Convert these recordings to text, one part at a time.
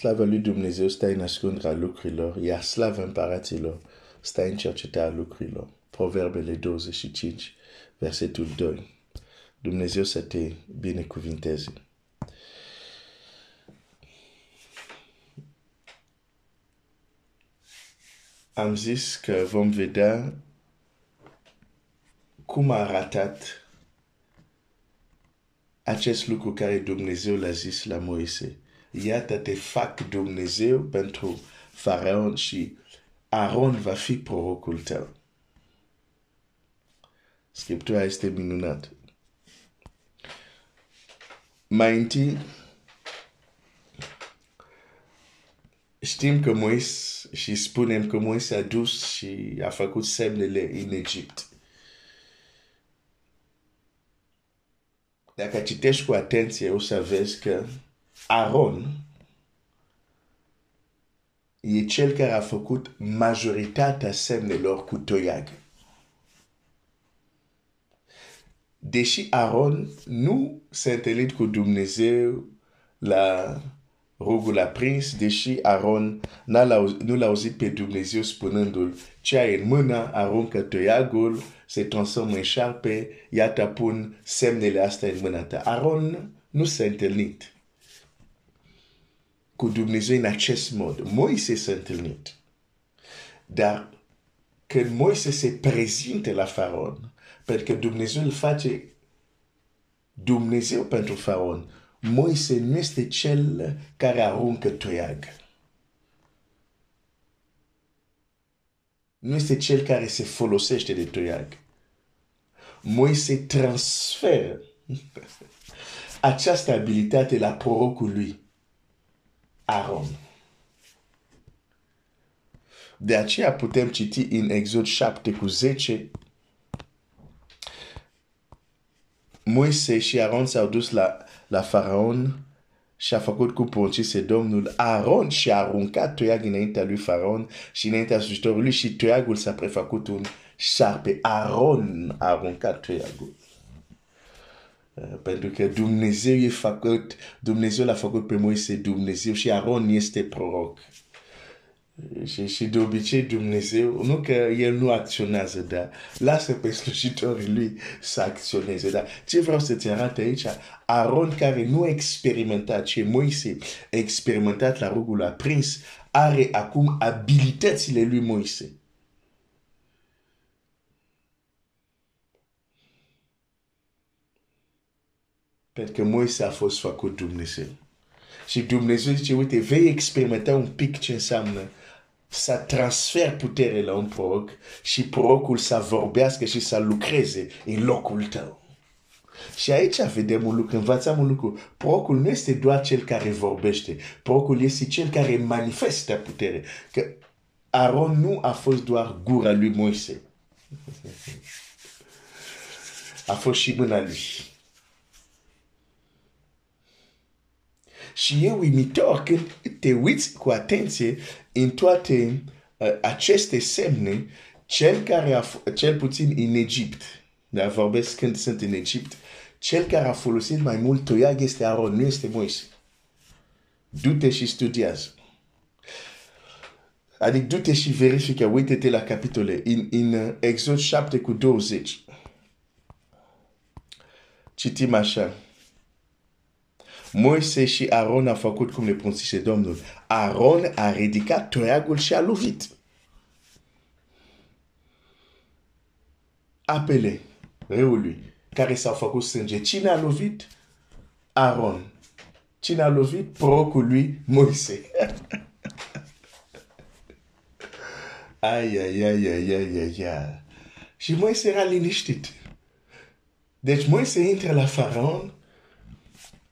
Slava lui Dumnezeu stă în ascunderea lucrurilor, iar slava împăraților stă în cercetarea lucrurilor. Proverbele 25, versetul 2. Dumnezeu să te binecuvinteze. Am zis că vom vedea cum a arătat acest lucru care Dumnezeu l-a zis la Moise. Iată te fac Dumnezeu pentru Faraon și Aaron va fi prorocul tău. Scriptura este minunată. Mai întâi, știm că Moise și spunem că Moise a dus și a făcut semnele în Egipt. Dacă citești cu atenție, o să vezi că Aaron e cel care a făcut majoritatea semnelor cu toiag. Deși Aaron nu s-a întâlnit cu Dumnezeu la rugul aprins, deși Aaron nu l-a auzit pe Dumnezeu spunându-l ce ai în mână, aruncă toiagul, se transformă în șarpe, iată pun semnele astea în mâna ta. Aaron nu s-a întâlnit cu Dumnezeu în acest mod. Moise s-a întâlnit. Dar când Moise se prezinte la faraon, pentru că Dumnezeu îl face Dumnezeu pentru faraon, Moise nu este cel care aruncă toiag. Nu este cel care se folosește de toiag. Moise transferă această abilitate la prorocul lui. Aaron. De aceea putem citi în Exod 7 cu 10 Moise și Aaron s-au dus la, la faraon și a făcut cu poncise Domnul. Aaron și-a aruncat toiag înaintea lui faraon și înaintea slujitorului și toiagul s-a prefăcut un șarpe. Aaron a aruncat toiagul. Uh, pentru că Dumnezeu e făcut, Dumnezeu l-a făcut pe Moise Dumnezeu și Aaron este proroc. Uh, și, și de obicei Dumnezeu, nu că El nu acționează, dar lasă pe slujitorii Lui să acționeze. Dar ce vreau să-ți arăt aici, Aaron care nu a experimentat ce Moise a experimentat la rugul aprins, are acum abilitățile lui Moise. Pentru că Moise a fost făcut Dumnezeu. Și Dumnezeu zice, uite, vei experimenta un pic ce înseamnă să transfer putere la un proroc și prorocul să vorbească și să lucreze în locul tău. Și aici vedem un lucru, învățăm un lucru. Prorocul nu este doar cel care vorbește. Prorocul este cel care manifestă putere. Că Aaron nu a fost doar gura lui Moise. A fost și mâna lui. Și e uimitor când te uiți cu atenție în toate uh, aceste semne, cel care a, cel puțin în Egipt, dar vorbesc când sunt în Egipt, cel care a folosit mai mult toiag este Aaron, nu este Moise. Du-te și studiază. Adică du-te și verifică, uite-te la capitole, în, în Exod 7 cu 20. Citim așa. Moise și Aaron a făcut cum le pronunțise Domnul. Aaron a ridicat toiagul și a lovit. Apele râului care s-au făcut sânge. Cine a lovit? Aaron. Cine a lovit? Procul lui Moise. ai, ai, ai, ai, ai, ai, ai. Și Moise era liniștit. Deci Moise intră la faraon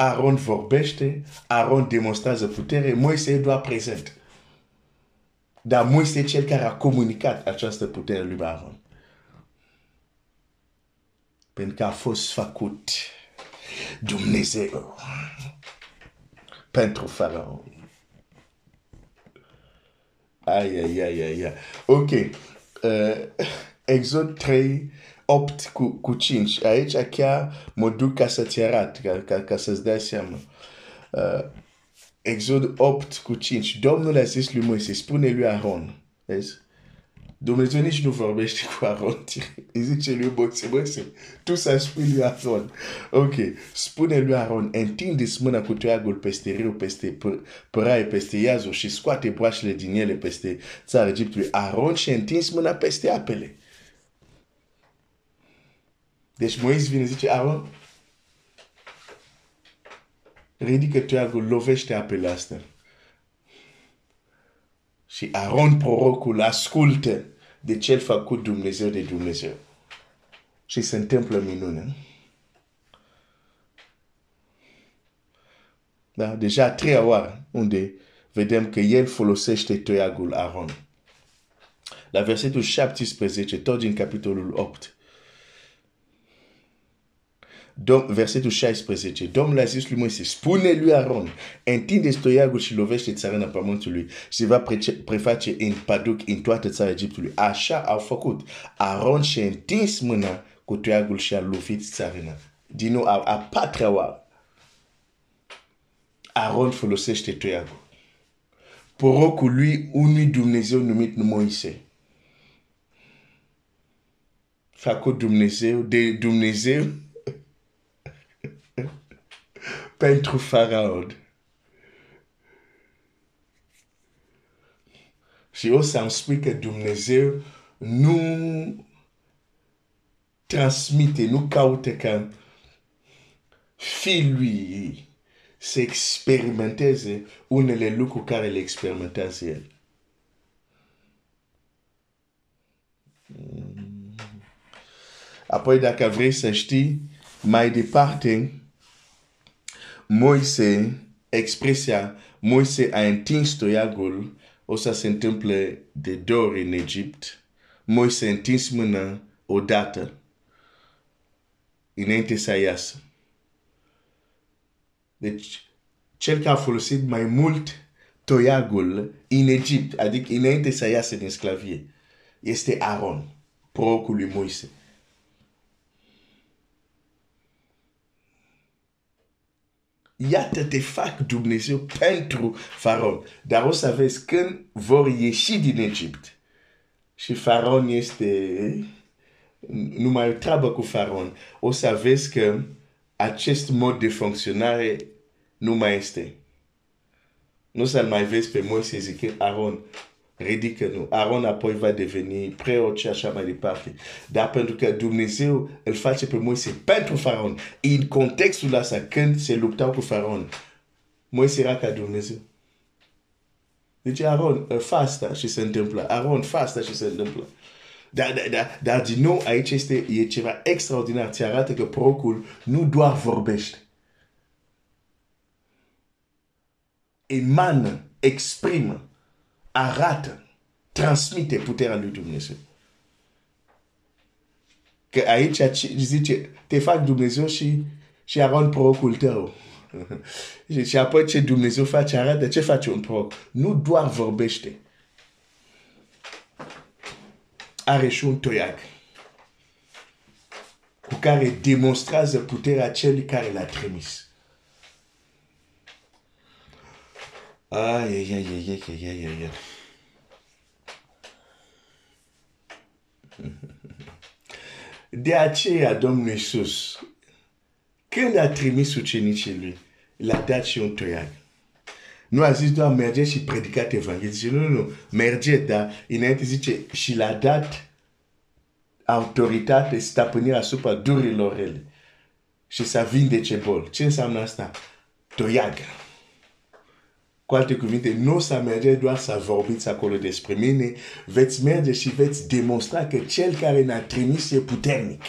Aaron vorbește, Aaron demonstrează putere, Moise e doar prezent. Dar Moise e cel care a comunicat această putere lui Aaron. Pentru că a fost făcut Dumnezeu pentru Faraon. Ai, ai, ai, ai. Ok. Uh, Exod 3, 8 cu, cu 5. Aici chiar mă duc ca să-ți arăt, ca, ca, ca să-ți dai seama. Uh, Exod 8 cu 5. Domnul a zis lui Moise, spune lui Aaron. Vezi? Dumnezeu nici nu vorbește cu Aaron. Îi zice lui Moise, Moise, tu să spui lui Aaron. Ok, spune lui Aaron, întinde-ți mâna cu toiagul peste râu, peste păraie, peste iazul și scoate broașele din ele peste țara Egiptului. Aaron și întins mâna peste apele. Deci Moise vine zice, Aaron, ridică toiagul, lovește apele astea. Și Aaron prorocul ascultă de cel făcut Dumnezeu de Dumnezeu. Și se întâmplă minune. Da? Deja a treia oară unde vedem că el folosește toiagul Aaron. La versetul 17, tot din capitolul 8. Dom, versetul 16. Domnul a zis lui Moise, spune lui Aaron, întinde stoiagul și lovește țarina pământului și va preface în paduc în toată țara Egiptului. Așa au făcut. Aaron și-a întins mâna cu toiagul și a lovit țarina. Din nou, a, a patra oară. Aaron folosește toiagul. Porocul lui unui Dumnezeu numit Moise. Făcut Dumnezeu, de Dumnezeu, pentru faraon. Și o să-mi spui că Dumnezeu nu transmite, nu caută ca fiul lui să experimenteze unele lucruri care le experimentează el. Apoi, dacă vrei să știi, mai departe, Moise, expresia Moise a întins toiagul, o să se întâmple de două ori în Egipt. Moise a întins mâna odată, înainte să iasă. Deci, cel care a folosit mai mult toiagul în Egipt, adică înainte să iasă din sclavie, este Aaron, prorocul lui Moise. Iată te fac Dumnezeu pentru faraon. Dar o să vezi când vor ieși din Egipt. Și faraon este nu mai o treabă cu faraon. O să vezi că acest mod de funcționare nu mai este. Nu să mai vezi pe Moise zic, Aaron, ridică-nu. Aaron apoi va deveni preot și așa mai departe. Dar pentru că Dumnezeu îl face pe Moise pentru faraon, în contextul ăsta, când se luptau cu faraon, Moise era ca Dumnezeu. Deci Aaron, fă asta se. Aaron, fă asta și se întâmplă. Dar, dar, dar, dar din nou aici este e ceva extraordinar. Ți arată procul nu doar vorbește. Arată, transmite puterea lui Dumnezeu. Că aici zice, te fac Dumnezeu și, și Aron prorocul tău. și apoi ce Dumnezeu face, arată ce face un proroc. Nu doar vorbește. Are și un toiag cu care demonstrează puterea celui care l-a trimis. Ai, ai, ai, ai, ai, ai, ai, ai. De aceea Domnul Iisus, când a trimis ucenicii lui, l-a dat și un toiag. Nu a zis doar merge și predicat Evanghelie. Zice, nu, nu, nu, merge, dar înainte zice, și l-a dat autoritate, stăpânire asupra durilor ele. Și să vindece bol. Ce înseamnă asta? Toiagă. Cu alte cuvinte, nu o să merge doar să vorbiți acolo despre mine, veți merge și veți demonstra că cel care ne-a trimis e puternic.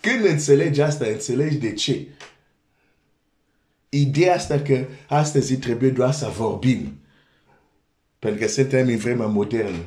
Când înțelegi asta, înțelegi de ce. Ideea asta că astăzi trebuie doar să vorbim. Pentru că suntem în vremea modernă.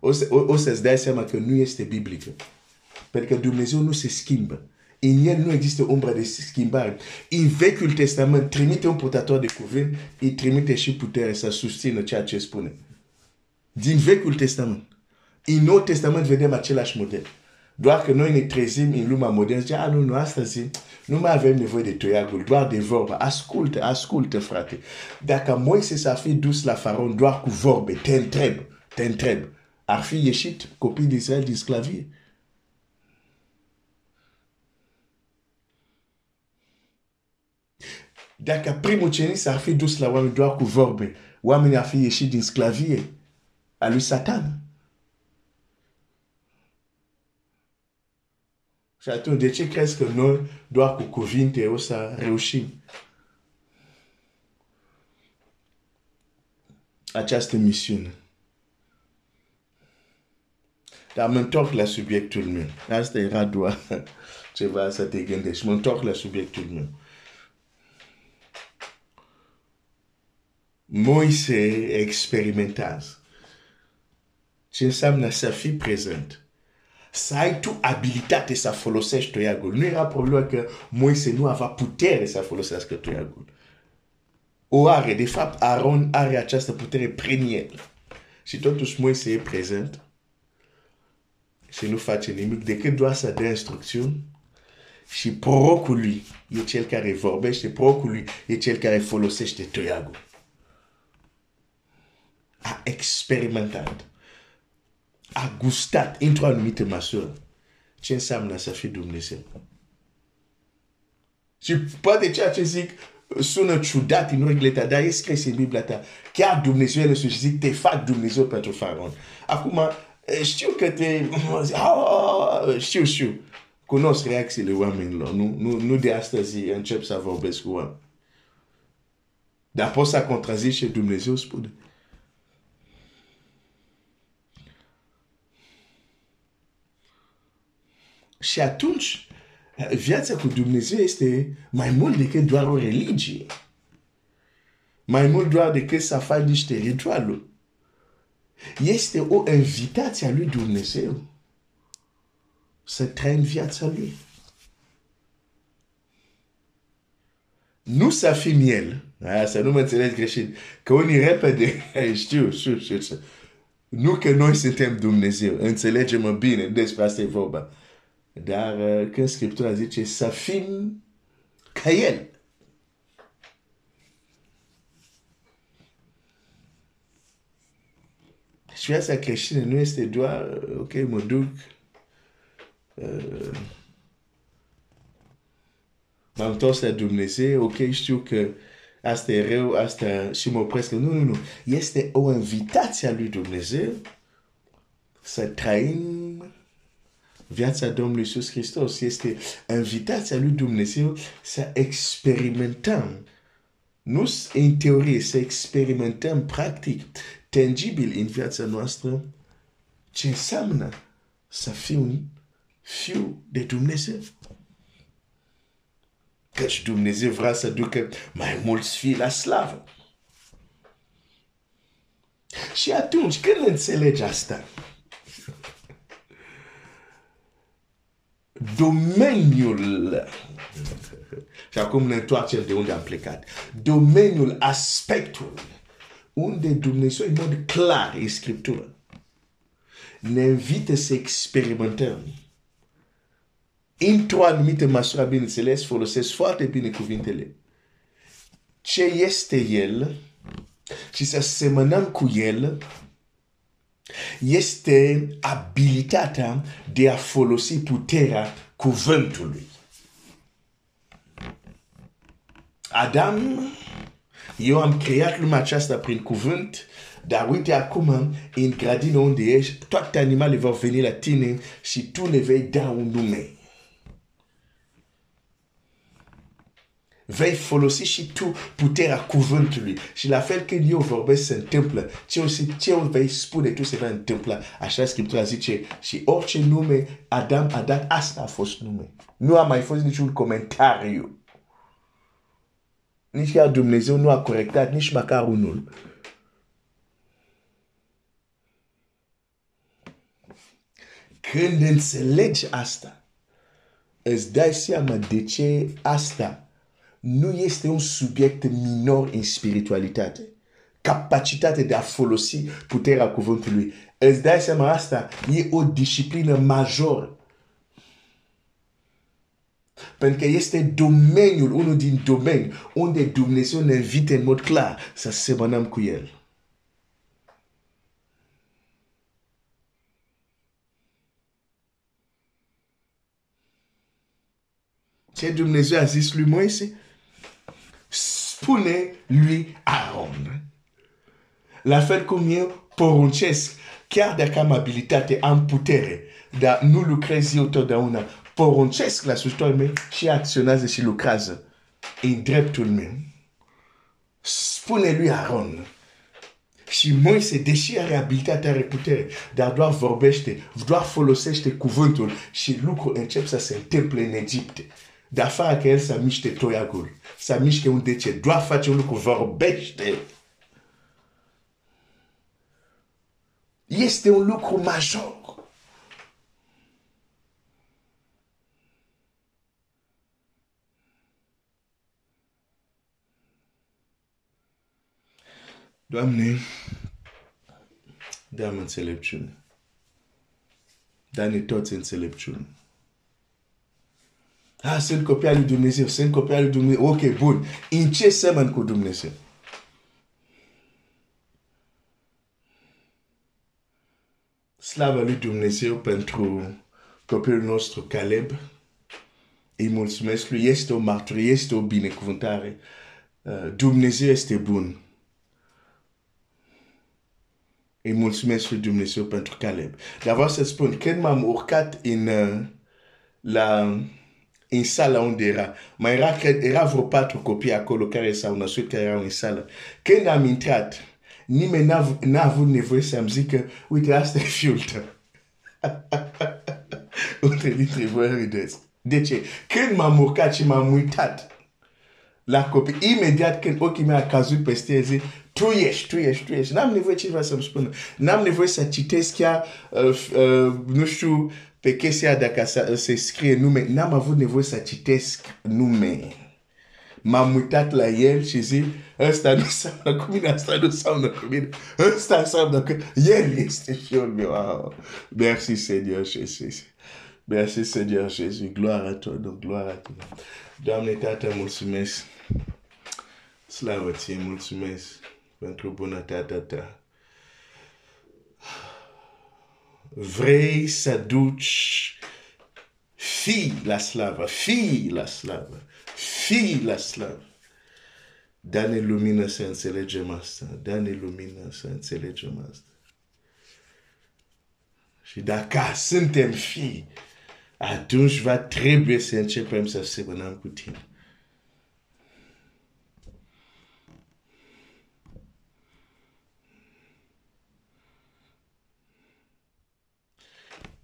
O, să, o, o să-ți dai seama că nu este biblică. Pentru că Dumnezeu nu se schimbă. El nu există umbră de schimbare. În Vechiul Testament trimite un purtător de cuvânt, îi trimite și putere să susțină ceea ce spune. Din Vechiul Testament. În Nou Testament vedem același model. Doar că noi ne trezim în lumea modernă, zice, a, nu, nu, astăzi nu mai avem nevoie de toiagul, doar de vorbe. Ascultă, ascultă, frate. Dacă Moise s-ar fi dus la faraon doar cu vorbe, te întreb, te întreb, de? Dacă primul cenis s-ar fi dus la oameni doar cu vorbe, oamenii ar fi ieșit din sclavie a lui Satan. Și atunci, de ce crezi că noi doar cu cuvinte o să reușim această misiune? Dar mă întorc la subiectul meu. Asta era doar ceva să te gândești. Mă întorc la subiectul meu. Moise experimentează ce înseamnă să fii prezent să ai tu abilitate să folosești toiagul. Nu era problema că Moise nu avea putere să folosească toiagul. O are, de fapt, Aaron are această putere prin el. Și totuși Moise e prezent și nu face nimic decât doar să dea instrucțiuni și prorocul lui e cel care vorbește, prorocul lui e cel care folosește toiagul. A experimentat a gustat într-o anumită măsură ce înseamnă să fii Dumnezeu. Și poate ceea ce zic sună ciudat în urechile tale, dar e scris în Biblia ta. Chiar Dumnezeu el și zic, te fac Dumnezeu pentru faraon. Acum, știu că te... Ah, știu, știu. Cunosc reacțiile oamenilor. Nu, nu, nu de astăzi încep să vorbesc cu oameni. Dar poți să contrazici și Dumnezeu spune. Și atunci, viața cu Dumnezeu este mai mult decât doar o religie. Mai mult doar decât să faci niște ritualuri. Este o invitație a lui Dumnezeu să trăi în viața lui. Nu să fim el. Să nu mă înțelegi greșit. Că unii repede, știu, știu, știu, știu. Nu că noi suntem Dumnezeu. Înțelegem bine despre asta e vorba. Dar uh, când Scriptura zice să fim ca El. Și viața creștină nu este doar, uh, ok, mă duc, uh, m-am întors la Dumnezeu, ok, știu că asta e rău, asta și mă opresc. Nu, nu, nu. Este o invitație a lui Dumnezeu să trăim viața Domnului Iisus Hristos. Este invitația lui Dumnezeu să experimentăm, nu în teorie, să experimentăm practic, tangibil în viața noastră, ce înseamnă să fii un fiu de Dumnezeu. Căci Dumnezeu vrea să ducă mai mulți fii la slavă. Și atunci, când înțelegi asta, domeniul și acum ne întoarcem de unde am plecat. Domeniul, aspectul unde Dumnezeu în mod clar în Scriptură ne invită să experimentăm într-o anumită măsură, bineînțeles, folosesc foarte bine cuvintele. Ce este El și să semănăm cu El este abilitatea de a folosi puterea cuvântului. Adam, eu am creat lumea aceasta prin cuvânt, dar uite acum, în grădină unde ești, toate animalele vor veni la tine și tu le vei da un nume. Vei folosi și tu puterea cuvântului. Și la fel când eu vorbesc se întâmplă, ce, o, ce o vei spune tu se va întâmpla. Așa Scriptura zice și orice nume Adam a dat, asta a fost nume. Nu a mai fost niciun comentariu. Nici chiar Dumnezeu nu a corectat, nici măcar unul. Când înțelegi asta, îți dai seama de ce asta nu este un subiect minor în spiritualitate. Capacitatea de a folosi puterea cuvântului. Îți dai seama asta? E o disciplină majoră Pentru că este domeniul, unul din domeni, unde Dumnezeu ne invită în mod clar să semănăm cu El. Ce Dumnezeu a zis lui Moise? Spune lui Aaron. La fel cum eu poruncesc, chiar dacă am abilitate, am putere, dar nu lucrez eu totdeauna, poruncesc la slujitorul meu și acționează și lucrează în dreptul meu. Spune lui Aaron. Și Moise, deși are abilitate, are putere, dar doar vorbește, doar folosește cuvântul și lucrul încep să se întâmple în Egipte. Dar fără că el să miște toiagul, să miște un dece, doar face un lucru, vorbește. Este un lucru major. Doamne, dă-mi înțelepciune. Dă-ne toți înțelepciune. Ah, sunt copii Dumnezeu, sunt copii lui Dumnezeu. Ok, bun. În ce semăn cu Dumnezeu? Slavă lui Dumnezeu pentru copilul nostru Caleb. Îi mulțumesc lui. Este o marturie, este o binecuvântare. Dumnezeu este lui Dumnezeu pentru Caleb. Dar vreau să spun, când m-am urcat la, în sala unde era, mai era, era vreo patru copii acolo care s-au născut, care erau în sală. Când am intrat, nimeni n-a, n-a avut nevoie să-mi zică, uite, asta e fiul tău. Unde dintre voi râdeți. De ce? Când m-am urcat și m-am uitat la copii, imediat când ochii mei a căzut peste el, zic, tu ești, tu ești, tu ești. N-am nevoie cineva să-mi spună. N-am nevoie să citesc chiar, uh, uh, nu știu, pe chestia dacă să, se scrie nume. N-am avut nevoie să citesc nume. M-am uitat la el și zic, ăsta nu seamănă cu mine, ăsta nu seamănă cu mine, ăsta înseamnă că el este fiul meu. Wow. Merci Seigneur Jésus. Merci Seigneur Jésus. Gloire à toi, donc gloire à toi. Doamne, Tată, mulțumesc. Slavă ție, mulțumesc pentru bunătatea ta. Vrei să duci fii la slavă, fii la slavă, fii la slavă. Dă-ne lumină să înțelegem asta, dă-ne lumină să înțelegem asta. Și dacă suntem fii, atunci va trebui să începem să semănăm cu tine.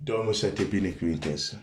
Domnul să te binecuvinteze.